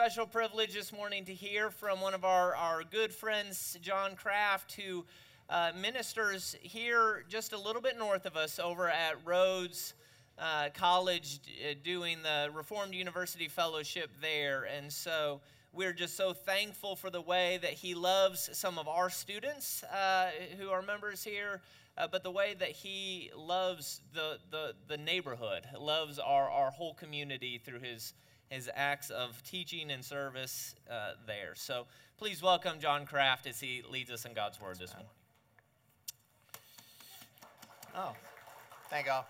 special privilege this morning to hear from one of our, our good friends, John Kraft, who uh, ministers here just a little bit north of us over at Rhodes uh, College uh, doing the Reformed University Fellowship there. And so we're just so thankful for the way that he loves some of our students uh, who are members here. Uh, but the way that he loves the, the, the neighborhood, loves our, our whole community through his, his acts of teaching and service uh, there. So please welcome John Kraft as he leads us in God's Word this morning. Oh, thank y'all.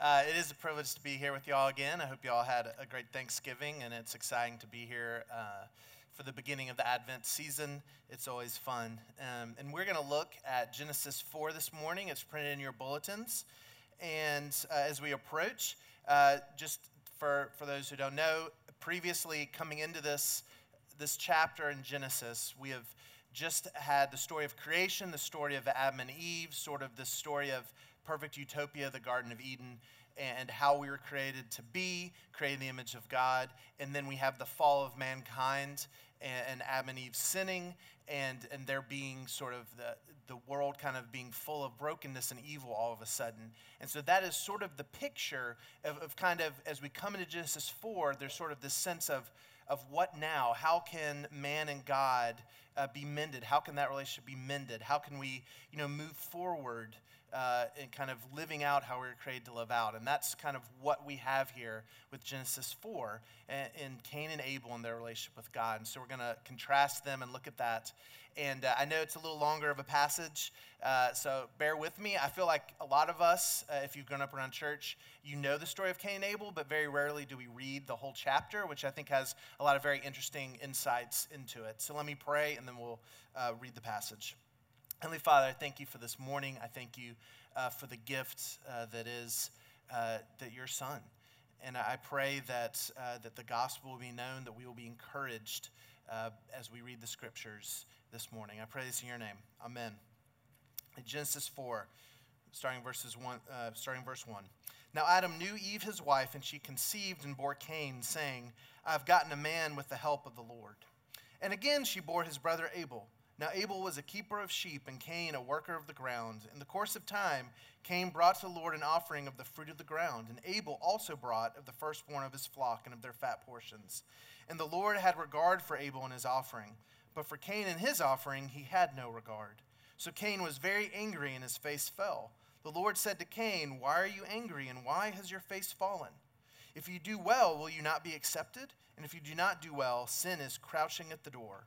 Uh, it is a privilege to be here with y'all again. I hope y'all had a great Thanksgiving, and it's exciting to be here uh, for the beginning of the Advent season. It's always fun. Um, and we're going to look at Genesis 4 this morning. It's printed in your bulletins. And uh, as we approach, uh, just for, for those who don't know, previously coming into this, this chapter in Genesis, we have just had the story of creation, the story of Adam and Eve, sort of the story of perfect utopia, the Garden of Eden, and how we were created to be, created in the image of God. And then we have the fall of mankind and, Adam and Eve sinning, and, and there being sort of the, the world kind of being full of brokenness and evil all of a sudden. And so that is sort of the picture of, of kind of, as we come into Genesis 4, there's sort of this sense of, of what now? How can man and God uh, be mended? How can that relationship be mended? How can we, you know, move forward uh, and kind of living out how we were created to live out. And that's kind of what we have here with Genesis 4 and, and Cain and Abel and their relationship with God. And so we're going to contrast them and look at that. And uh, I know it's a little longer of a passage, uh, so bear with me. I feel like a lot of us, uh, if you've grown up around church, you know the story of Cain and Abel, but very rarely do we read the whole chapter, which I think has a lot of very interesting insights into it. So let me pray, and then we'll uh, read the passage. Heavenly Father, I thank you for this morning. I thank you uh, for the gift uh, that is uh, that your Son. And I pray that, uh, that the gospel will be known, that we will be encouraged uh, as we read the scriptures this morning. I pray this in your name. Amen. In Genesis 4, starting, verses one, uh, starting verse 1. Now Adam knew Eve his wife, and she conceived and bore Cain, saying, I have gotten a man with the help of the Lord. And again she bore his brother Abel. Now Abel was a keeper of sheep, and Cain a worker of the ground. In the course of time, Cain brought to the Lord an offering of the fruit of the ground, and Abel also brought of the firstborn of his flock and of their fat portions. And the Lord had regard for Abel and his offering, but for Cain and his offering he had no regard. So Cain was very angry, and his face fell. The Lord said to Cain, Why are you angry, and why has your face fallen? If you do well, will you not be accepted? And if you do not do well, sin is crouching at the door.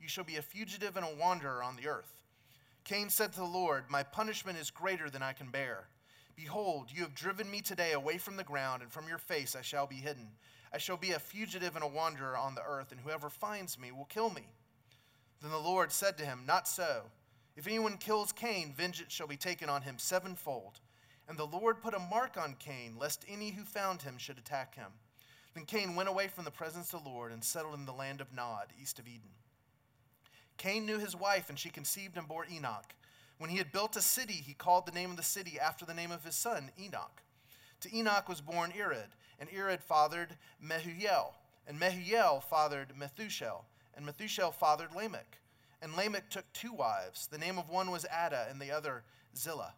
you shall be a fugitive and a wanderer on the earth. Cain said to the Lord, My punishment is greater than I can bear. Behold, you have driven me today away from the ground, and from your face I shall be hidden. I shall be a fugitive and a wanderer on the earth, and whoever finds me will kill me. Then the Lord said to him, Not so. If anyone kills Cain, vengeance shall be taken on him sevenfold. And the Lord put a mark on Cain, lest any who found him should attack him. Then Cain went away from the presence of the Lord and settled in the land of Nod, east of Eden. Cain knew his wife, and she conceived and bore Enoch. When he had built a city, he called the name of the city after the name of his son, Enoch. To Enoch was born Irad, and Irad fathered Mehujael, and Mehujael fathered Methushael, and Methushael fathered Lamech. And Lamech took two wives. The name of one was Adah, and the other Zillah.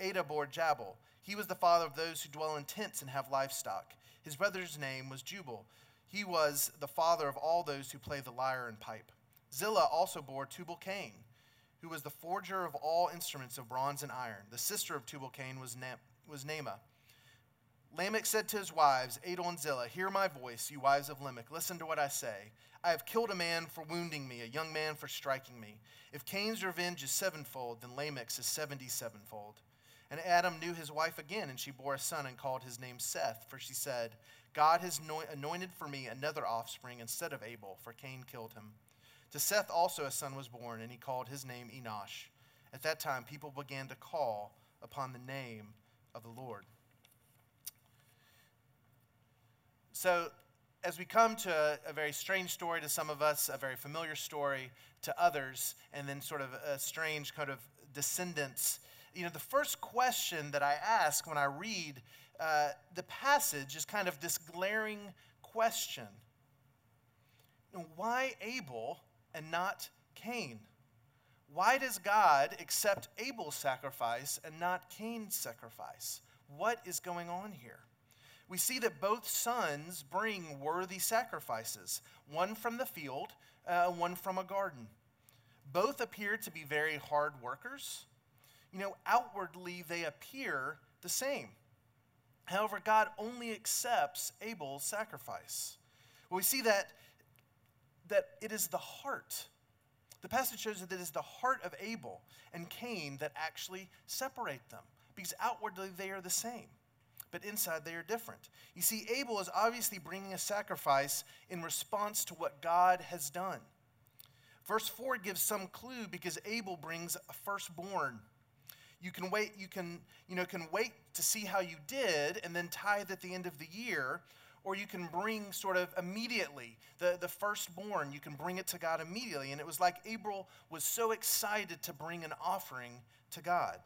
Adah bore Jabal. He was the father of those who dwell in tents and have livestock. His brother's name was Jubal. He was the father of all those who play the lyre and pipe. Zillah also bore Tubal Cain, who was the forger of all instruments of bronze and iron. The sister of Tubal Cain was, Na- was Naamah. Lamech said to his wives, Adah and Zillah, Hear my voice, you wives of Lamech. Listen to what I say. I have killed a man for wounding me, a young man for striking me. If Cain's revenge is sevenfold, then Lamech's is seventy sevenfold. And Adam knew his wife again, and she bore a son and called his name Seth, for she said, God has anointed for me another offspring instead of Abel, for Cain killed him. To Seth also a son was born, and he called his name Enosh. At that time, people began to call upon the name of the Lord. So, as we come to a, a, very strange story to some of us, a very familiar story to others, and then sort of a strange kind of descendants, you know, the first question that I ask when I read uh, the passage is kind of this glaring question Why Abel and not Cain? Why does God accept Abel's sacrifice and not Cain's sacrifice? What is going on here? We see that both sons bring worthy sacrifices, one from the field, uh, one from a garden. Both appear to be very hard workers. You know, outwardly they appear the same. However, God only accepts Abel's sacrifice. Well, we see that, that it is the heart. The passage shows that it is the heart of Abel and Cain that actually separate them, because outwardly they are the same, but inside they are different. You see, Abel is obviously bringing a sacrifice in response to what God has done. Verse 4 gives some clue because Abel brings a firstborn you can wait, you can, you know, can wait to see how you did and then tithe at the end of the year, or you can bring sort of immediately the, the firstborn, you can bring it to God immediately. And it was like Abel was so excited to bring an offering to God.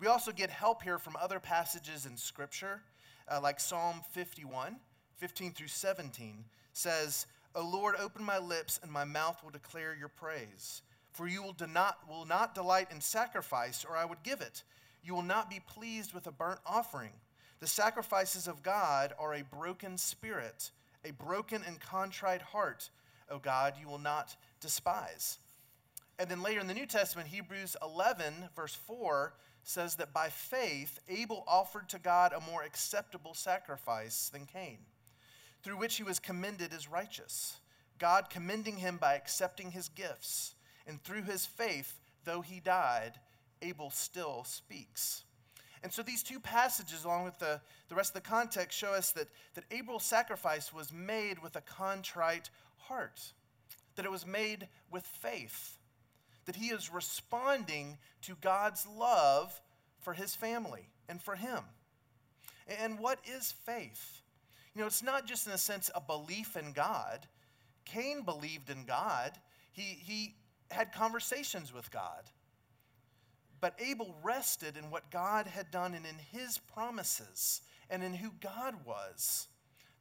We also get help here from other passages in Scripture, uh, like Psalm 51, 15 through 17 says, O Lord, open my lips, and my mouth will declare your praise. For you will not, will not delight in sacrifice, or I would give it. You will not be pleased with a burnt offering. The sacrifices of God are a broken spirit, a broken and contrite heart, O God, you will not despise. And then later in the New Testament, Hebrews 11, verse 4, says that by faith, Abel offered to God a more acceptable sacrifice than Cain, through which he was commended as righteous. God commending him by accepting his gifts. And through his faith, though he died, Abel still speaks. And so these two passages, along with the, the rest of the context, show us that, that Abel's sacrifice was made with a contrite heart, that it was made with faith, that he is responding to God's love for his family and for him. And what is faith? You know, it's not just in a sense a belief in God. Cain believed in God. He, he had conversations with God. But Abel rested in what God had done and in his promises and in who God was.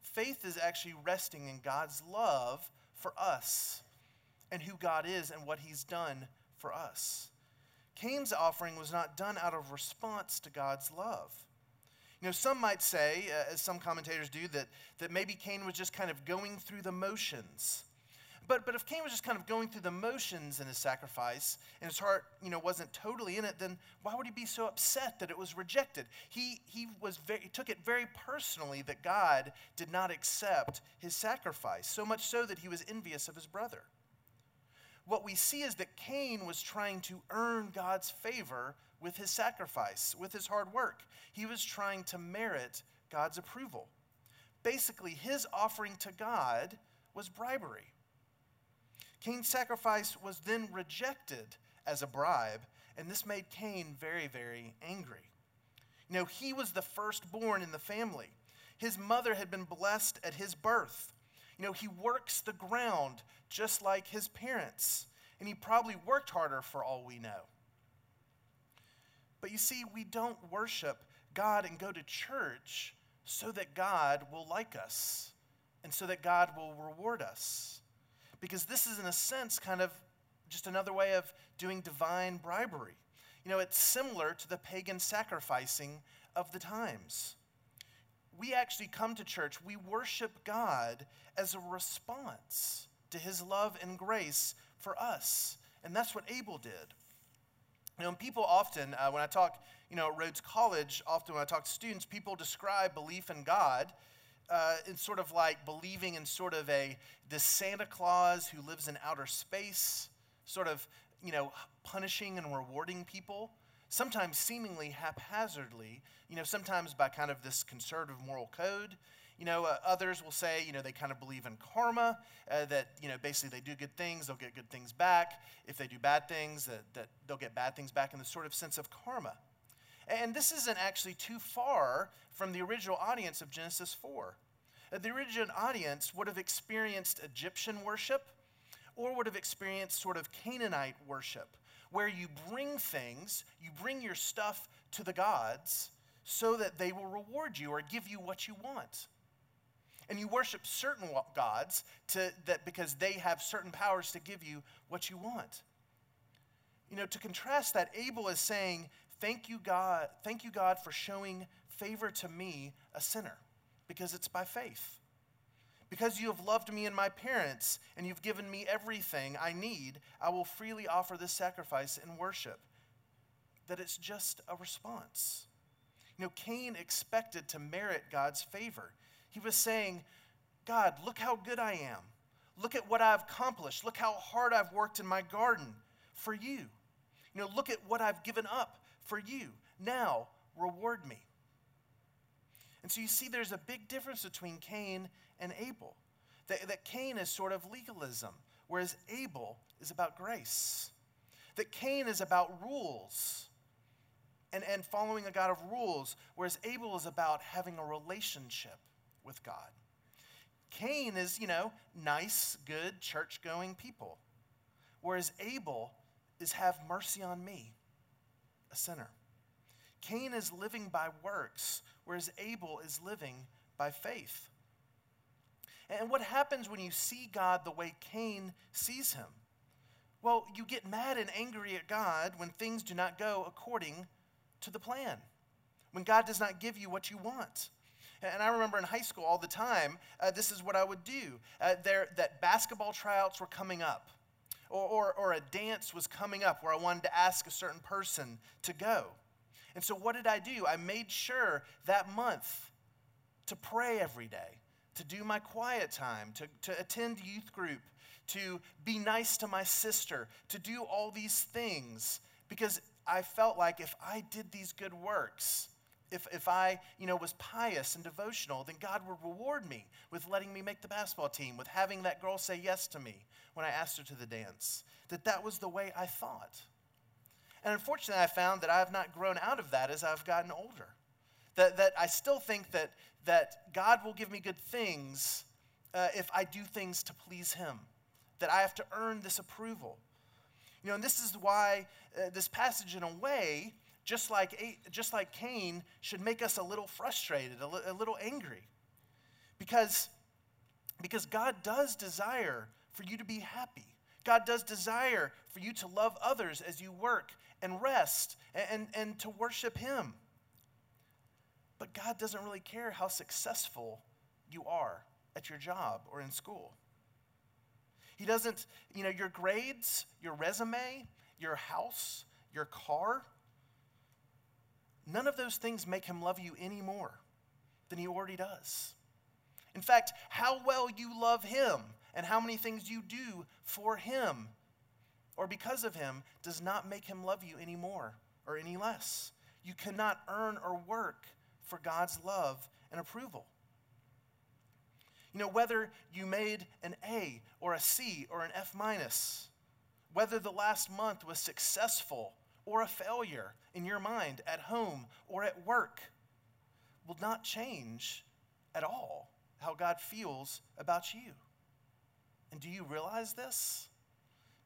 Faith is actually resting in God's love for us and who God is and what he's done for us. Cain's offering was not done out of response to God's love. You know, some might say, uh, as some commentators do, that, that maybe Cain was just kind of going through the motions. But, but if Cain was just kind of going through the motions in his sacrifice and his heart you know, wasn't totally in it, then why would he be so upset that it was rejected? He, he, was very, he took it very personally that God did not accept his sacrifice, so much so that he was envious of his brother. What we see is that Cain was trying to earn God's favor with his sacrifice, with his hard work. He was trying to merit God's approval. Basically, his offering to God was bribery. Cain's sacrifice was then rejected as a bribe, and this made Cain very, very angry. You know, he was the firstborn in the family. His mother had been blessed at his birth. You know, he works the ground just like his parents, and he probably worked harder for all we know. But you see, we don't worship God and go to church so that God will like us and so that God will reward us because this is, in a sense, kind of just another way of doing divine bribery. You know, it's similar to the pagan sacrificing of the times. We actually come to church, we worship God as a response to his love and grace for us. And that's what Abel did. You know, people often, uh, when I talk, you know, at Rhodes College, often when I talk to students, people describe belief in God uh, sort of like believing in sort of a this Santa Claus who lives in outer space, sort of you know punishing and rewarding people, sometimes seemingly haphazardly, you know, sometimes by kind of this conservative moral code, You know, uh, others will say, you know, they kind of believe in karma, uh, that, you know, basically they do good things, they'll get good things back. If they do bad things, that, that they'll get bad things back in the sort of sense of karma. And this isn't actually too far from the original audience of Genesis 4. Uh, the original audience would have experienced Egyptian worship or would have experienced sort of Canaanite worship, where you bring things, you bring your stuff to the gods so that they will reward you or give you what you want. And you worship certain gods to, that because they have certain powers to give you what you want. You know, to contrast that, Abel is saying, Thank you, God, thank you, God, for showing favor to me, a sinner, because it's by faith. Because you have loved me and my parents, and you've given me everything I need, I will freely offer this sacrifice in worship. That it's just a response. You know, Cain expected to merit God's favor. He was saying, God, look how good I am. Look at what I've accomplished. Look how hard I've worked in my garden for you. You know, look at what I've given up for you. Now, reward me. And so you see, there's a big difference between Cain and Abel. That, that Cain is sort of legalism, whereas Abel is about grace. That Cain is about rules and, and following a God of rules, whereas Abel is about having a relationship with God. Cain is, you know, nice, good, church going people, whereas Abel is have mercy on me, a sinner. Cain is living by works, whereas Abel is living by faith. And what happens when you see God the way Cain sees him? Well, you get mad and angry at God when things do not go according to the plan, when God does not give you what you want. And I remember in high school all the time, uh, this is what I would do. Uh, there, that basketball tryouts were coming up, or, or, or a dance was coming up where I wanted to ask a certain person to go. And so, what did I do? I made sure that month to pray every day, to do my quiet time, to, to attend youth group, to be nice to my sister, to do all these things, because I felt like if I did these good works, if, if I, you know, was pious and devotional, then God would reward me with letting me make the basketball team, with having that girl say yes to me when I asked her to the dance. That that was the way I thought. And unfortunately, I found that I have not grown out of that as I've gotten older. That, that I still think that, that God will give me good things uh, if I do things to please Him, that I have to earn this approval. You know, and this is why uh, this passage, in a way, just like, just like Cain, should make us a little frustrated, a, li- a little angry. Because, because God does desire for you to be happy. God does desire for you to love others as you work and rest and, and, and to worship Him. But God doesn't really care how successful you are at your job or in school. He doesn't, you know, your grades, your resume, your house, your car, none of those things make him love you any more than he already does. In fact, how well you love him and how many things you do for him or because of him does not make him love you any more or any less. You cannot earn or work for God's love and approval. You know, whether you made an A or a C or an F minus, whether the last month was successful or a failure in your mind at home or at work, will not change at all how God feels about you. And do you realize this?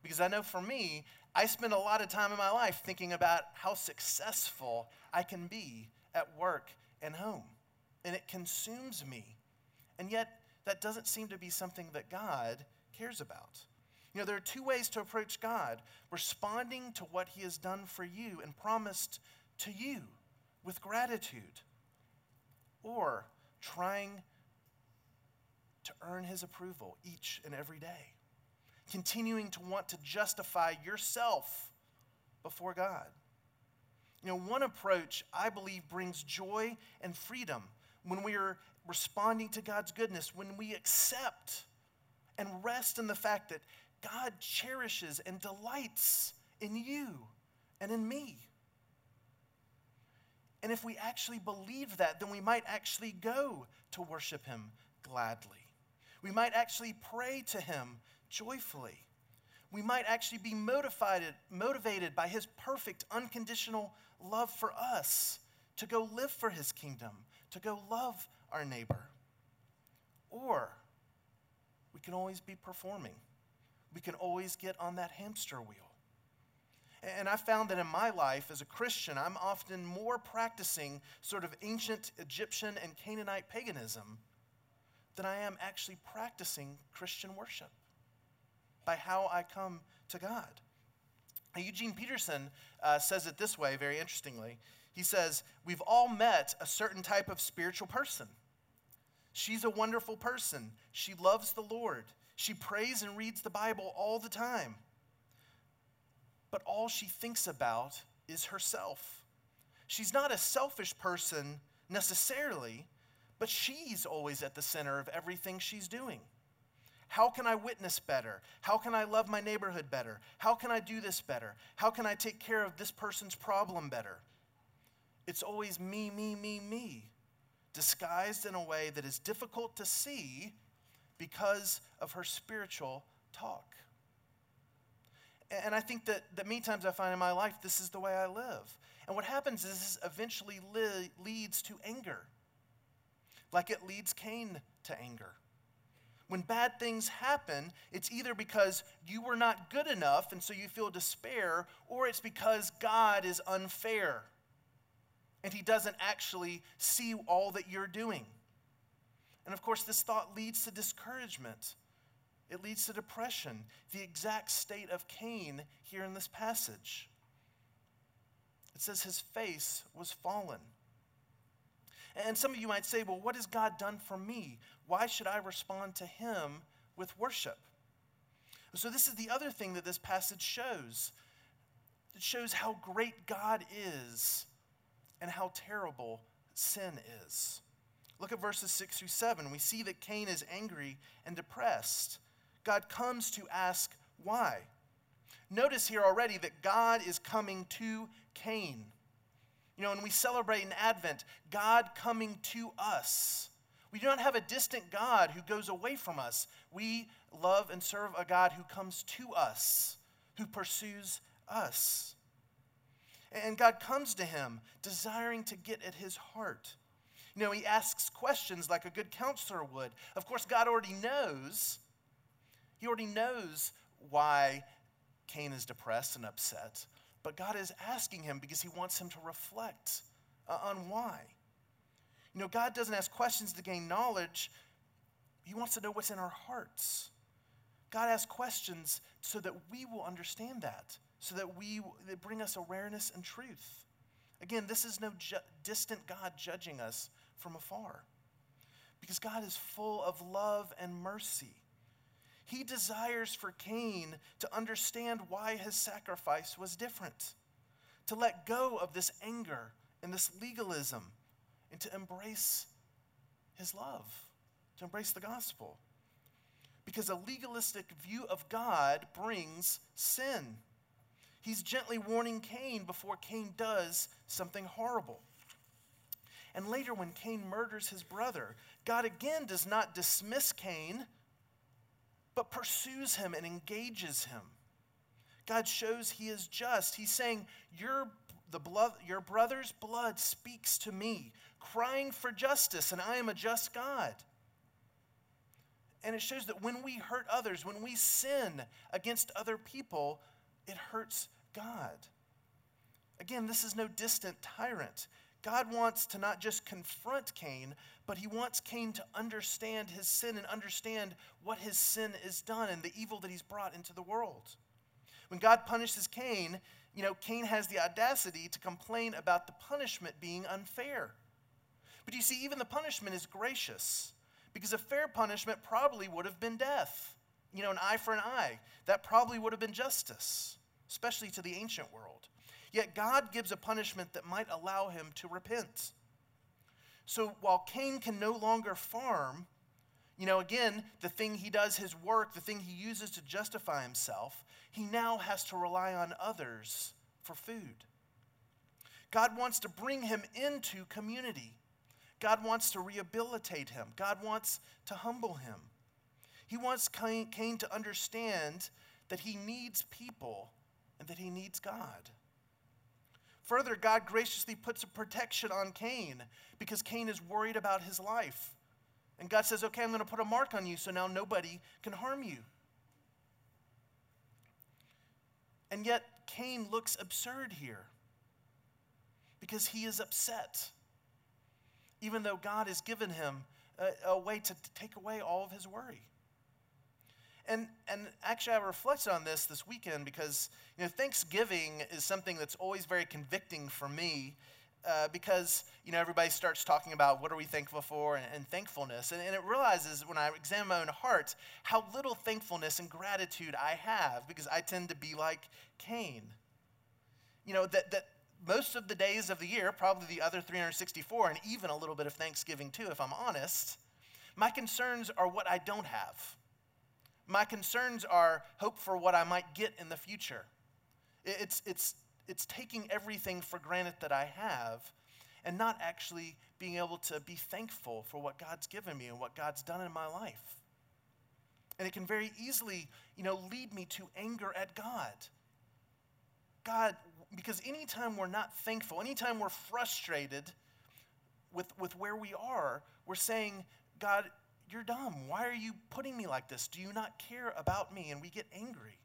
Because I know for me, I spend a lot of time in my life thinking about how successful I can be at work and home. And it consumes me. And yet, that doesn't seem to be something that God cares about. You know, there are two ways to approach God responding to what He has done for you and promised to you with gratitude, or trying to earn His approval each and every day, continuing to want to justify yourself before God. You know, one approach I believe brings joy and freedom when we are responding to God's goodness, when we accept and rest in the fact that God cherishes and delights in you and in me. And if we actually believe that, then we might actually go to worship Him gladly. We might actually pray to Him joyfully. We might actually be motivated, motivated by His perfect, unconditional love for us to go live for His kingdom, to go love our neighbor. Or we can always be performing. We can always get on that hamster wheel. And I found that in my life as a Christian, I'm often more practicing sort of ancient Egyptian and Canaanite paganism than I am actually practicing Christian worship by how I come to God. Eugene Peterson uh, says it this way, very interestingly. He says, We've all met a certain type of spiritual person. She's a wonderful person. She loves the Lord. She prays and reads the Bible all the time but all she thinks about is herself. She's not a selfish person necessarily, but she's always at the center of everything she's doing. How can I witness better? How can I love my neighborhood better? How can I do this better? How can I take care of this person's problem better? It's always me, me, me, me, disguised in a way that is difficult to see because of her spiritual talk. And I think that, that many times I find in my life, this is the way I live. And what happens is this eventually li- leads to anger, like it leads Cain to anger. When bad things happen, it's either because you were not good enough and so you feel despair, or it's because God is unfair and he doesn't actually see all that you're doing. And of course, this thought leads to discouragement it leads to depression, the exact state of Cain here in this passage. It says his face was fallen. And some of you might say, well, what has God done for me? Why should I respond to him with worship? So, this is the other thing that this passage shows it shows how great God is and how terrible sin is. Look at verses 6 through 7. We see that Cain is angry and depressed. God comes to ask why. Notice here already that God is coming to Cain. You know, when we celebrate in Advent, God coming to us. We do not have a distant God who goes away from us. We love and serve a God who comes to us, who pursues us. And God comes to him, desiring to get at his heart. You know, he asks questions like a good counselor would. Of course, God already knows he already knows why Cain is depressed and upset, but God is asking him because he wants him to reflect uh, on why. You know, God doesn't ask questions to gain knowledge, He wants to know what's in our hearts. God asks questions so that we will understand that, so that we that bring us awareness and truth. Again, this is no ju- distant God judging us from afar. Because God is full of love and mercy. He desires for Cain to understand why his sacrifice was different, to let go of this anger and this legalism, and to embrace his love, to embrace the gospel. Because a legalistic view of God brings sin. He's gently warning Cain before Cain does something horrible. And later, when Cain murders his brother, God again does not dismiss Cain but pursues him and engages him. God shows he is just. He's saying, Your, the blood, your brother's blood speaks to me, crying for justice, and I am a just God. And it shows that when we hurt others, when we sin against other people, it hurts God. Again, this is no distant tyrant. God wants to not just confront Cain, but he wants Cain to understand his sin and understand what his sin has done and the evil that he's brought into the world. When God punishes Cain, you know, Cain has the audacity to complain about the punishment being unfair. But you see, even the punishment is gracious because a fair punishment probably would have been death. You know, an eye for an eye. That probably would have been justice, especially to the ancient world. Yet God gives a punishment that might allow him to repent. So while Cain can no longer farm, you know, again, the thing he does, his work, the thing he uses to justify himself, he now has to rely on others for food. God wants to bring him into community. God wants to rehabilitate him. God wants to humble him. He wants Cain to understand that he needs people and that he needs God. Further, God graciously puts a protection on Cain because Cain is worried about his life. And God says, Okay, I'm going to put a mark on you so now nobody can harm you. And yet, Cain looks absurd here because he is upset, even though God has given him a, a way to, to take away all of his worry. And, and actually, I reflected on this this weekend because you know, Thanksgiving is something that's always very convicting for me uh, because you know everybody starts talking about what are we thankful for and, and thankfulness. And, and, it realizes when i examine my own heart how little thankfulness and gratitude i have because i tend to be like cain. You know that, that most of the days of the year probably the other 364 and even a little bit of thanksgiving too if i'm honest my concerns are what i don't have my concerns are hope for what i might get in the future it's, it's it's taking everything for granted that I have and not actually being able to be thankful for what God's given me and what God's done in my life. And it can very easily, you know, lead me to anger at God. God, because anytime we're not thankful, anytime we're frustrated with, with where we are, we're saying, God, you're dumb. Why are you putting me like this? Do you not care about me? And we get angry.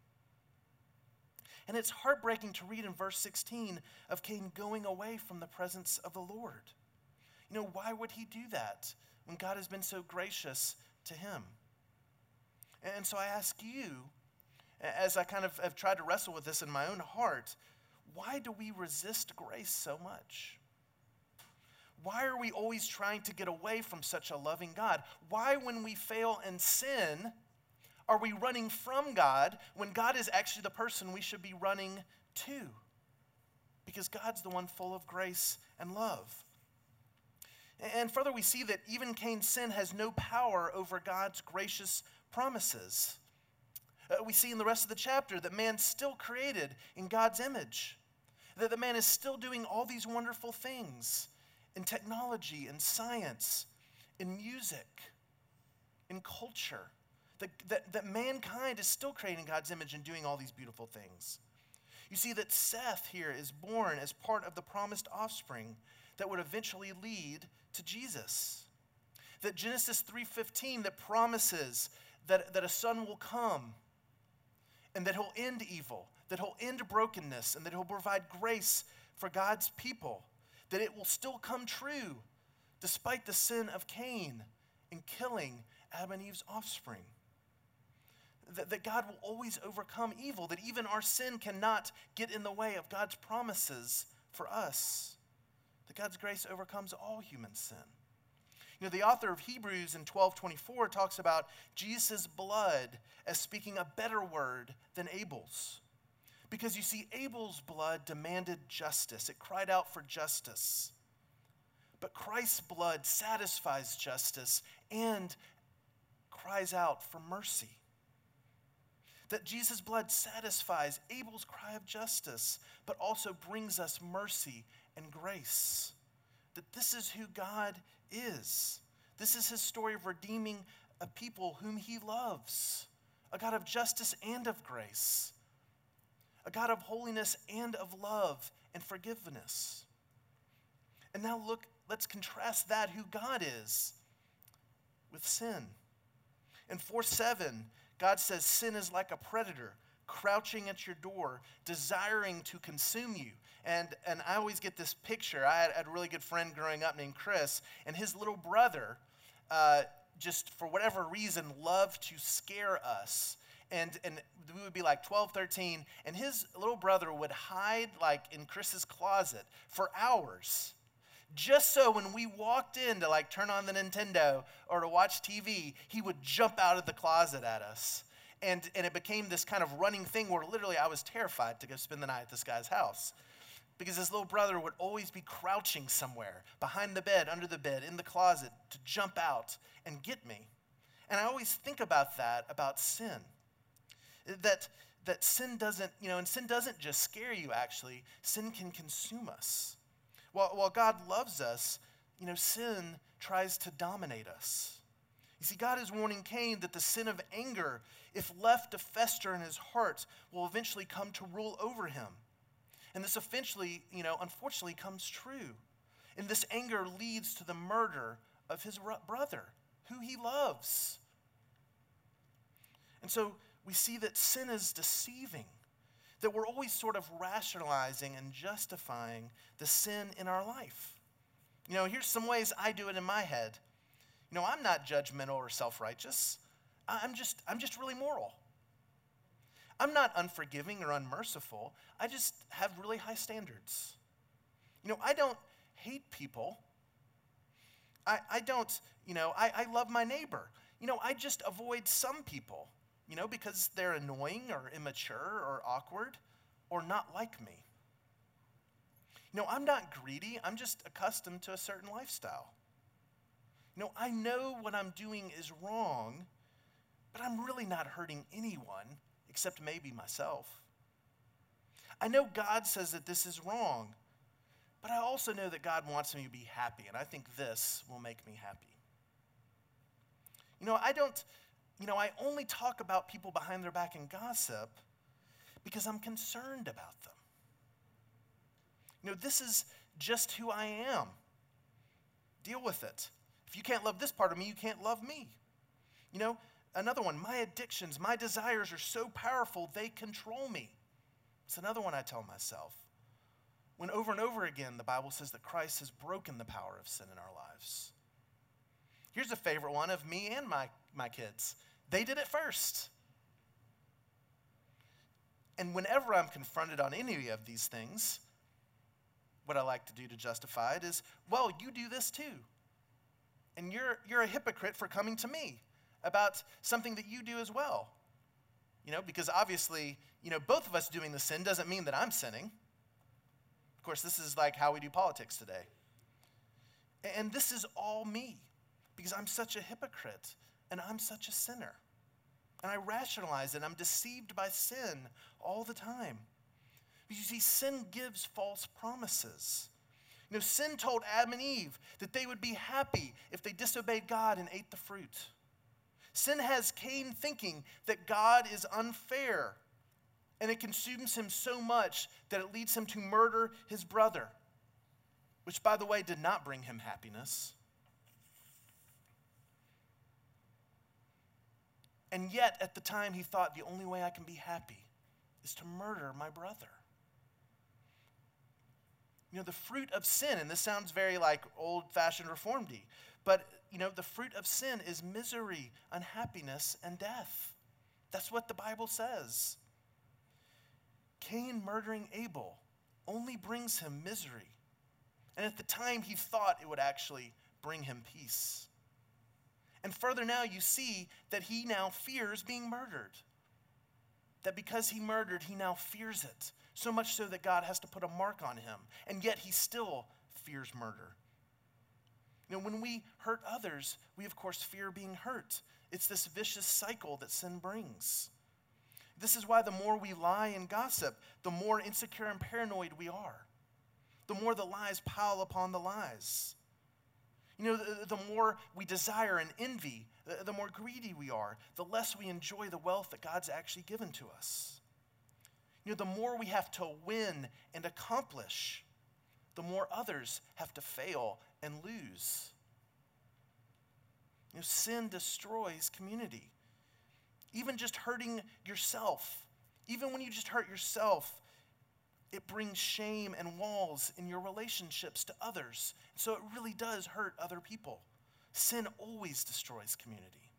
And it's heartbreaking to read in verse 16 of Cain going away from the presence of the Lord. You know, why would he do that when God has been so gracious to him? And so I ask you, as I kind of have tried to wrestle with this in my own heart, why do we resist grace so much? Why are we always trying to get away from such a loving God? Why, when we fail and sin, are we running from God when God is actually the person we should be running to? Because God's the one full of grace and love. And further, we see that even Cain's sin has no power over God's gracious promises. Uh, we see in the rest of the chapter that man's still created in God's image, that the man is still doing all these wonderful things in technology, in science, in music, in culture that, that, that mankind is still creating God's image and doing all these beautiful things. You see that Seth here is born as part of the promised offspring that would eventually lead to Jesus. That Genesis 3:15 that promises that, that a son will come and that he'll end evil, that he'll end brokenness, and that he'll provide grace for God's people. That it will still come true despite the sin of Cain in killing Adam and Eve's offspring that, that God will always overcome evil, that even our sin cannot get in the way of God's promises for us, that God's grace overcomes all human sin. You know, the author of Hebrews in 1224 talks about Jesus' blood as speaking a better word than Abel's. Because you see, Abel's blood demanded justice, it cried out for justice. But Christ's blood satisfies justice and cries out for mercy that Jesus' blood satisfies Abel's cry of justice, but also brings us mercy and grace. That this is who God is. This is his story of redeeming a people whom he loves, a God of justice and of grace, a God of holiness and of love and forgiveness. And now look, let's contrast that, who God is, with sin. In 4 7, God says sin is like a predator crouching at your door, desiring to consume you. And, and I always get this picture. I had, had a really good friend growing up named Chris, and his little brother, uh, just for whatever reason, loved to scare us. And, and we would be like 12, 13, and his little brother would hide like in Chris's closet for hours just so when we walked in to like turn on the Nintendo or to watch TV, he would jump out of the closet at us. And, and it became this kind of running thing where literally I was terrified to go spend the night at this guy's house. Because his little brother would always be crouching somewhere, behind the bed, under the bed, in the closet, to jump out and get me. And I always think about that, about sin. That, that sin doesn't, you know, and sin doesn't just scare you, actually, sin can consume us. While, while God loves us, you know, sin tries to dominate us. You see, God is warning Cain that the sin of anger, if left to fester in his heart, will eventually come to rule over him. And this eventually, you know, unfortunately comes true. And this anger leads to the murder of his brother, who he loves. And so we see that sin is deceiving, that we're always sort of rationalizing and justifying the sin in our life. You know, here's some ways I do it in my head. You know, I'm not judgmental or self-righteous. I'm just I'm just really moral. I'm not unforgiving or unmerciful. I just have really high standards. You know, I don't hate people. I, I don't, you know, I, I love my neighbor. You know, I just avoid some people, you know, because they're annoying or immature or awkward or not like me. You know, I'm not greedy, I'm just accustomed to a certain lifestyle. You know, I know what I'm doing is wrong, but I'm really not hurting anyone except maybe myself. I know God says that this is wrong, but I also know that God wants me to be happy, and I think this will make me happy. You know, I don't, you know, I only talk about people behind their back and gossip because I'm concerned about them. You know, this is just who I am. Deal with it. If you can't love this part of me, you can't love me. You know, another one, my addictions, my desires are so powerful, they control me. It's another one I tell myself. When over and over again, the Bible says that Christ has broken the power of sin in our lives. Here's a favorite one of me and my, my kids they did it first. And whenever I'm confronted on any of these things, what I like to do to justify it is, well, you do this too. And you're, you're a hypocrite for coming to me about something that you do as well. You know, because obviously, you know, both of us doing the sin doesn't mean that I'm sinning. Of course, this is like how we do politics today. And this is all me because I'm such a hypocrite and I'm such a sinner. And I rationalize it. I'm deceived by sin all the time. But you see, sin gives false promises. You know, sin told Adam and Eve that they would be happy if they disobeyed God and ate the fruit. Sin has Cain thinking that God is unfair and it consumes him so much that it leads him to murder his brother, which, by the way, did not bring him happiness. And yet, at the time, he thought the only way I can be happy is to murder my brother. You know, the fruit of sin, and this sounds very like old fashioned reformedy, but, you know, the fruit of sin is misery, unhappiness, and death. That's what the Bible says. Cain murdering Abel only brings him misery. And at the time, he thought it would actually bring him peace. And further now, you see that he now fears being murdered. That because he murdered, he now fears it. So much so that God has to put a mark on him. And yet he still fears murder. Know, when we hurt others, we of course fear being hurt. It's this vicious cycle that sin brings. This is why the more we lie and gossip, the more insecure and paranoid we are. The more the lies pile upon the lies. You know, the, the more we desire and envy, the, the more greedy we are, the less we enjoy the wealth that God's actually given to us. You know, the more we have to win and accomplish, the more others have to fail and lose. You know, sin destroys community even just hurting yourself, even when you just hurt yourself, it brings shame and walls in your relationships to others. So it really does hurt other people. Sin always destroys community.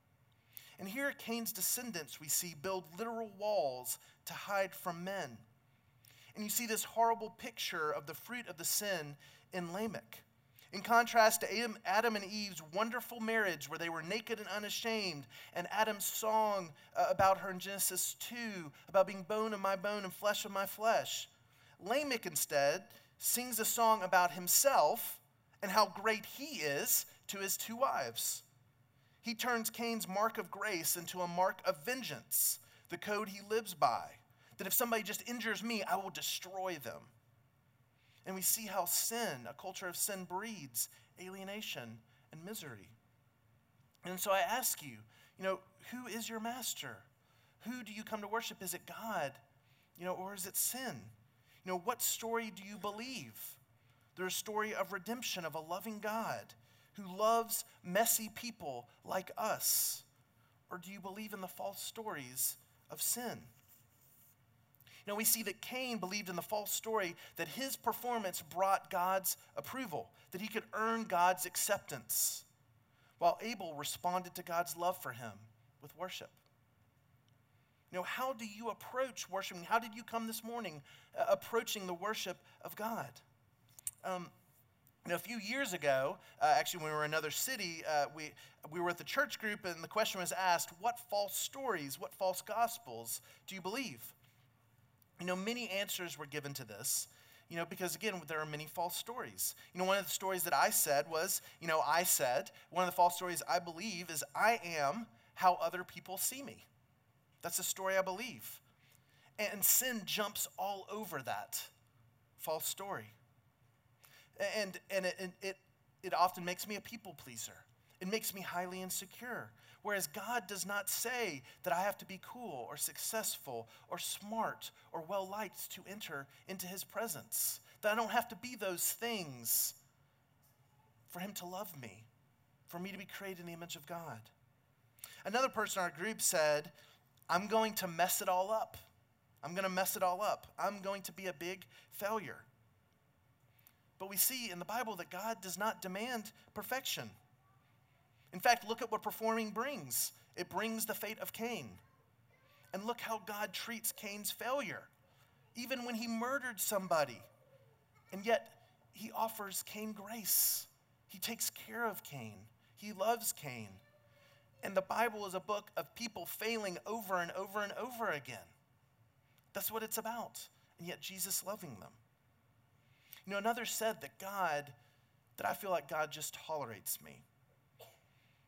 And here Cain's descendants, we see build literal walls to hide from men. And you see this horrible picture of the fruit of the sin in Lamech. In contrast to Adam, and Eve's wonderful marriage where they were naked and unashamed, and Adam's song uh, about her in Genesis 2 about being bone of my bone and flesh of my flesh, Lamech instead sings a song about himself and how great he is to his two wives. He turns Cain's mark of grace into a mark of vengeance, the code he lives by. That if somebody just injures me, I will destroy them. And we see how sin, a culture of sin, breeds alienation and misery. And so I ask you, you know, who is your master? Who do you come to worship? Is it God? You know, or is it sin? You know, what story do you believe? There's a story of redemption of a loving God who loves messy people like us. Or do you believe in the false stories of sin? You know, we see that Cain believed in the false story that his performance brought God's approval, that he could earn God's acceptance, while Abel responded to God's love for him with worship. You know, how do you approach worshiping? How did you come this morning uh, approaching the worship of God? Um, you know, a few years ago, uh, actually, when we were in another city, uh, we, we were at the church group, and the question was asked what false stories, what false gospels do you believe? You know, many answers were given to this, you know, because again, there are many false stories. You know, one of the stories that I said was, you know, I said, one of the false stories I believe is I am how other people see me. That's a story I believe. And sin jumps all over that false story. And, and it, it, it often makes me a people pleaser. It makes me highly insecure. Whereas God does not say that I have to be cool or successful or smart or well liked to enter into his presence. That I don't have to be those things for him to love me, for me to be created in the image of God. Another person in our group said, I'm going to mess it all up. I'm going to mess it all up. I'm going to be a big failure. But we see in the Bible that God does not demand perfection. In fact, look at what performing brings it brings the fate of Cain. And look how God treats Cain's failure, even when he murdered somebody. And yet, he offers Cain grace. He takes care of Cain, he loves Cain. And the Bible is a book of people failing over and over and over again. That's what it's about. And yet, Jesus loving them. You know, another said that God, that I feel like God just tolerates me.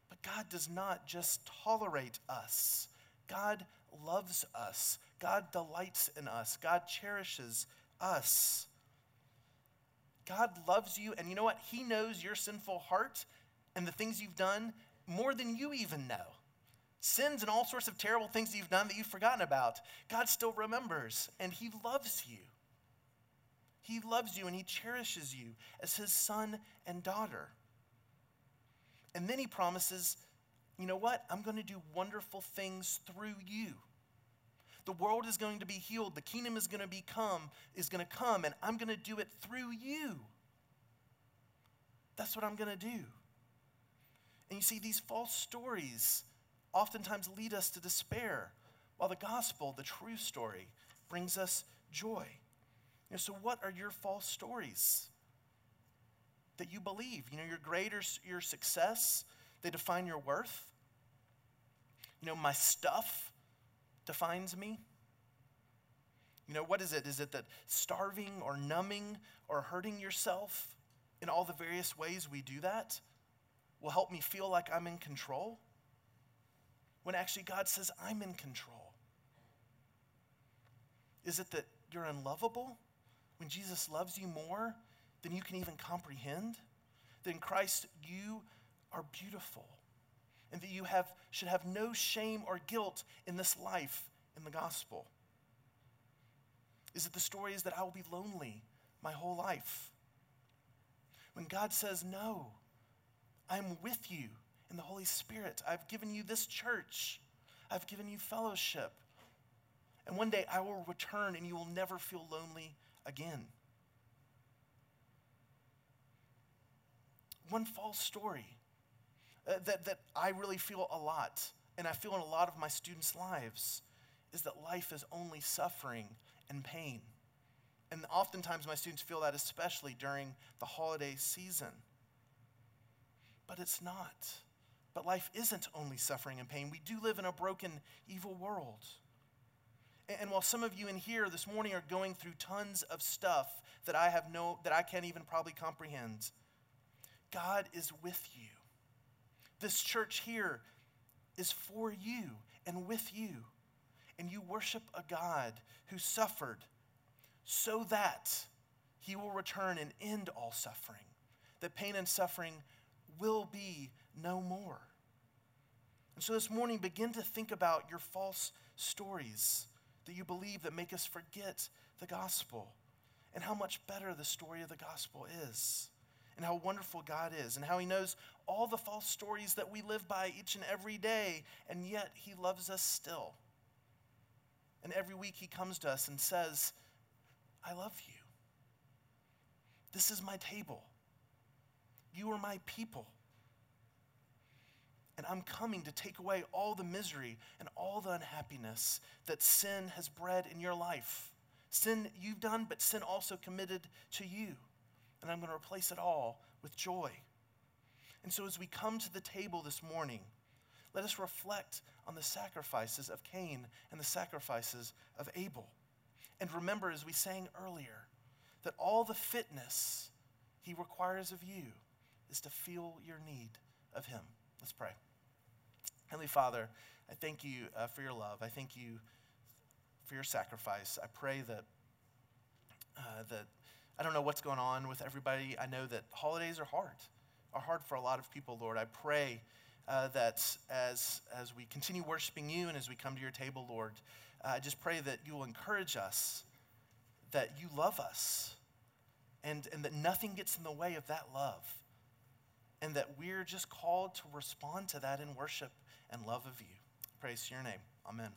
But God does not just tolerate us, God loves us. God delights in us. God cherishes us. God loves you, and you know what? He knows your sinful heart and the things you've done more than you even know. Sins and all sorts of terrible things you've done that you've forgotten about. God still remembers, and He loves you. He loves you and He cherishes you as His son and daughter. And then He promises, you know what? I'm going to do wonderful things through you. The world is going to be healed. The kingdom is going to become, is going to come, and I'm going to do it through you. That's what I'm going to do. And you see, these false stories oftentimes lead us to despair, while the gospel, the true story, brings us joy. You know, so, what are your false stories that you believe? You know, your grade or your success, they define your worth. You know, my stuff defines me. You know, what is it? Is it that starving or numbing or hurting yourself in all the various ways we do that will help me feel like I'm in control? When actually God says, I'm in control. Is it that you're unlovable? when Jesus loves you more than you can even comprehend, then Christ, you are beautiful. And that you have, should have no shame or guilt in this life in the gospel? Is it the story is that I will be lonely my whole life? When God says, No, I'm with you in the Holy Spirit. I've given you this church, I've given you fellowship. And one day I will return and you will never feel lonely again. One false story uh, that, that I really feel a lot, and I feel in a lot of my students' lives, is that life is only suffering and pain. And oftentimes my students feel that, especially during the holiday season. But it's not. But life isn't only suffering and pain. We do live in a broken, evil world. And while some of you in here this morning are going through tons of stuff that I have no that I can't even probably comprehend, God is with you. This church here is for you and with you. And you worship a God who suffered so that he will return and end all suffering, that pain and suffering will be no more. And so this morning, begin to think about your false stories that you believe that make us forget the gospel and how much better the story of the gospel is and how wonderful God is and how He knows all the false stories that we live by each and every day, and yet He loves us still. And every week He comes to us and says, I love you. This is my table. You are my people. And I'm coming to take away all the misery and all the unhappiness that sin has bred in your life. Sin you've done, but sin also committed to you. And I'm going to replace it all with joy. And so, as we come to the table this morning, let us reflect on the sacrifices of Cain and the sacrifices of Abel. And remember, as we sang earlier, that all the fitness he requires of you is to feel your need of him. Let's pray. Heavenly Father, I thank you uh, for your love. I thank you for your sacrifice. I pray that, uh, that I don't know what's going on with everybody. I know that holidays are hard, are hard for a lot of people, Lord. I pray uh, that as, as we continue worshiping you and as we come to your table, Lord, uh, I just pray that you will encourage us, that you love us, and, and that nothing gets in the way of that love, and that we're just called to respond to that in worship and love of you. Praise your name. Amen.